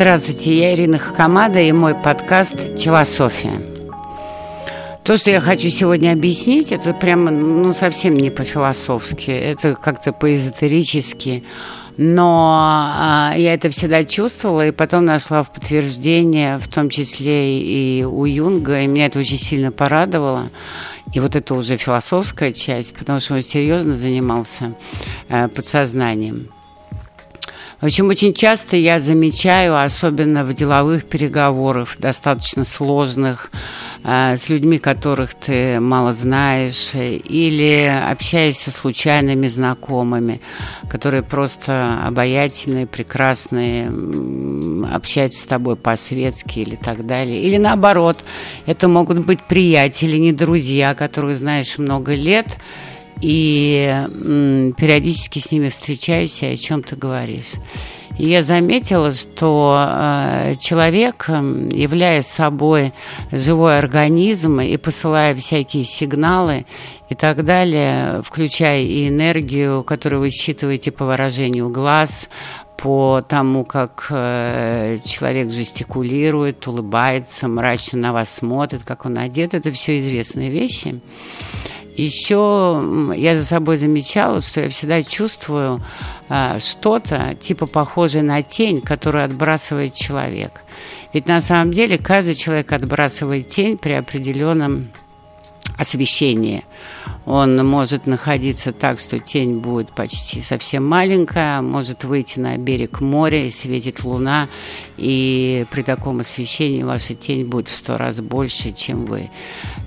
Здравствуйте, я Ирина Хакамада и мой подкаст «Челософия». То, что я хочу сегодня объяснить, это прямо, ну, совсем не по-философски, это как-то по-эзотерически. Но а, я это всегда чувствовала, и потом нашла в подтверждение, в том числе и у Юнга, и меня это очень сильно порадовало. И вот это уже философская часть, потому что он серьезно занимался э, подсознанием. В общем, очень часто я замечаю, особенно в деловых переговорах, достаточно сложных, э, с людьми, которых ты мало знаешь, или общаясь со случайными знакомыми, которые просто обаятельные, прекрасные, общаются с тобой по-светски или так далее. Или наоборот, это могут быть приятели, не друзья, которых знаешь много лет, и периодически с ними встречаюсь и о чем-то говоришь. И я заметила, что э, человек, являя собой живой организм и посылая всякие сигналы и так далее, включая и энергию, которую вы считываете по выражению глаз, по тому, как э, человек жестикулирует, улыбается, мрачно на вас смотрит, как он одет, это все известные вещи. Еще я за собой замечала, что я всегда чувствую а, что-то типа похожее на тень, которую отбрасывает человек. Ведь на самом деле каждый человек отбрасывает тень при определенном освещении. Он может находиться так, что тень будет почти совсем маленькая, может выйти на берег моря и светит луна, и при таком освещении ваша тень будет в сто раз больше, чем вы.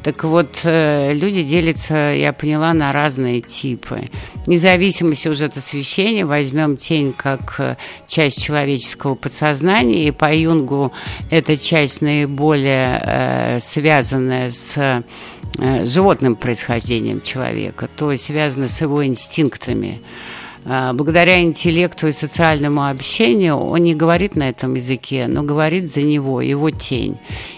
Так вот, э, люди делятся, я поняла, на разные типы. Независимости уже от освещения, возьмем тень как э, часть человеческого подсознания, и по Юнгу эта часть наиболее э, связанная с животным происхождением человека, то связано с его инстинктами. А, благодаря интеллекту и социальному общению он не говорит на этом языке, но говорит за него, его тень.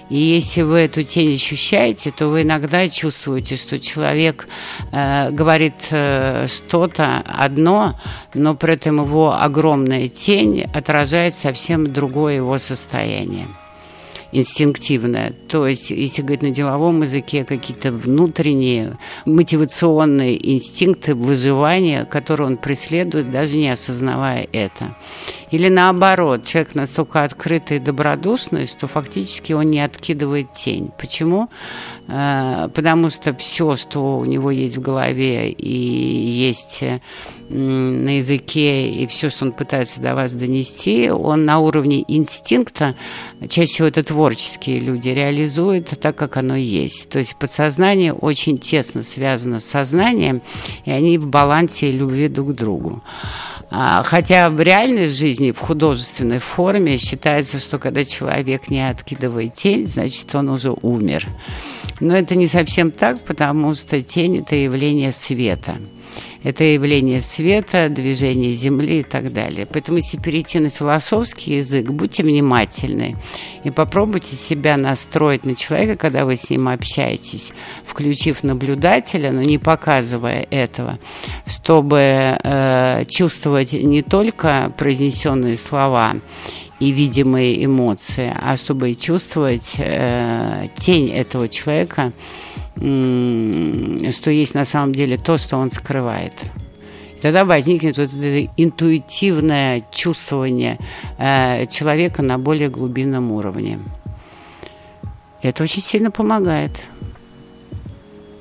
И если вы эту тень ощущаете, то вы иногда чувствуете, что человек э, говорит э, что-то одно, но при этом его огромная тень отражает совсем другое его состояние инстинктивное. То есть, если говорить на деловом языке, какие-то внутренние мотивационные инстинкты выживания, которые он преследует, даже не осознавая это. Или наоборот, человек настолько открытый и добродушный, что фактически он не откидывает тень. Почему? Э, потому что все, что у него есть в голове и есть на языке, и все, что он пытается до вас донести, он на уровне инстинкта, чаще всего это творческие люди, реализует так, как оно есть. То есть подсознание очень тесно связано с сознанием, и они в балансе любви друг к другу. А, хотя в реальной жизни, в художественной форме считается, что когда человек не откидывает тень, значит, он уже умер. Но это не совсем так, потому что тень – это явление света – это явление света, движение Земли и так далее. Поэтому, если перейти на философский язык, будьте внимательны и попробуйте себя настроить на человека, когда вы с ним общаетесь, включив наблюдателя, но не показывая этого, чтобы э, чувствовать не только произнесенные слова и видимые эмоции, а чтобы чувствовать э, тень этого человека, что есть на самом деле то, что он скрывает. И тогда возникнет вот это интуитивное чувствование э, человека на более глубинном уровне. Это очень сильно помогает.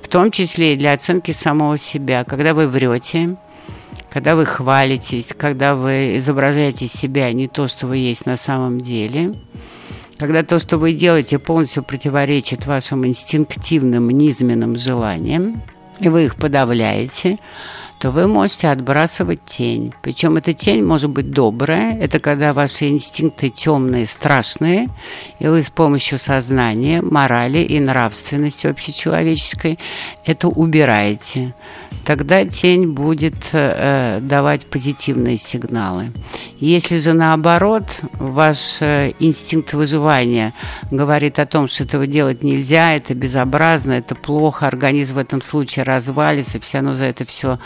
В том числе и для оценки самого себя. Когда вы врете, когда вы хвалитесь, когда вы изображаете себя не то, что вы есть на самом деле – когда то, что вы делаете, полностью противоречит вашим инстинктивным низменным желаниям, и вы их подавляете, то вы можете отбрасывать тень. Причем эта тень может быть добрая. Это когда ваши инстинкты темные, страшные, и вы с помощью сознания, морали и нравственности общечеловеческой это убираете. Тогда тень будет э, давать позитивные сигналы. Если же наоборот, ваш э, инстинкт выживания говорит о том, что этого делать нельзя, это безобразно, это плохо, организм в этом случае развалится, все равно за это все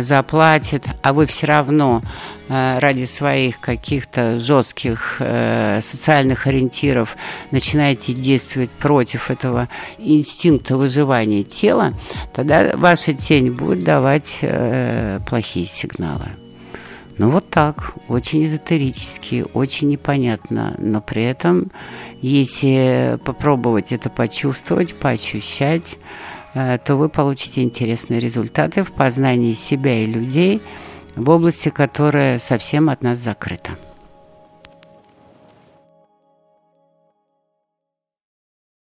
заплатит, а вы все равно э, ради своих каких-то жестких э, социальных ориентиров начинаете действовать против этого инстинкта выживания тела, тогда ваша тень будет давать э, плохие сигналы. Ну вот так, очень эзотерически, очень непонятно, но при этом, если попробовать это почувствовать, поощущать, э, то вы получите интересные результаты в познании себя и людей в области, которая совсем от нас закрыта.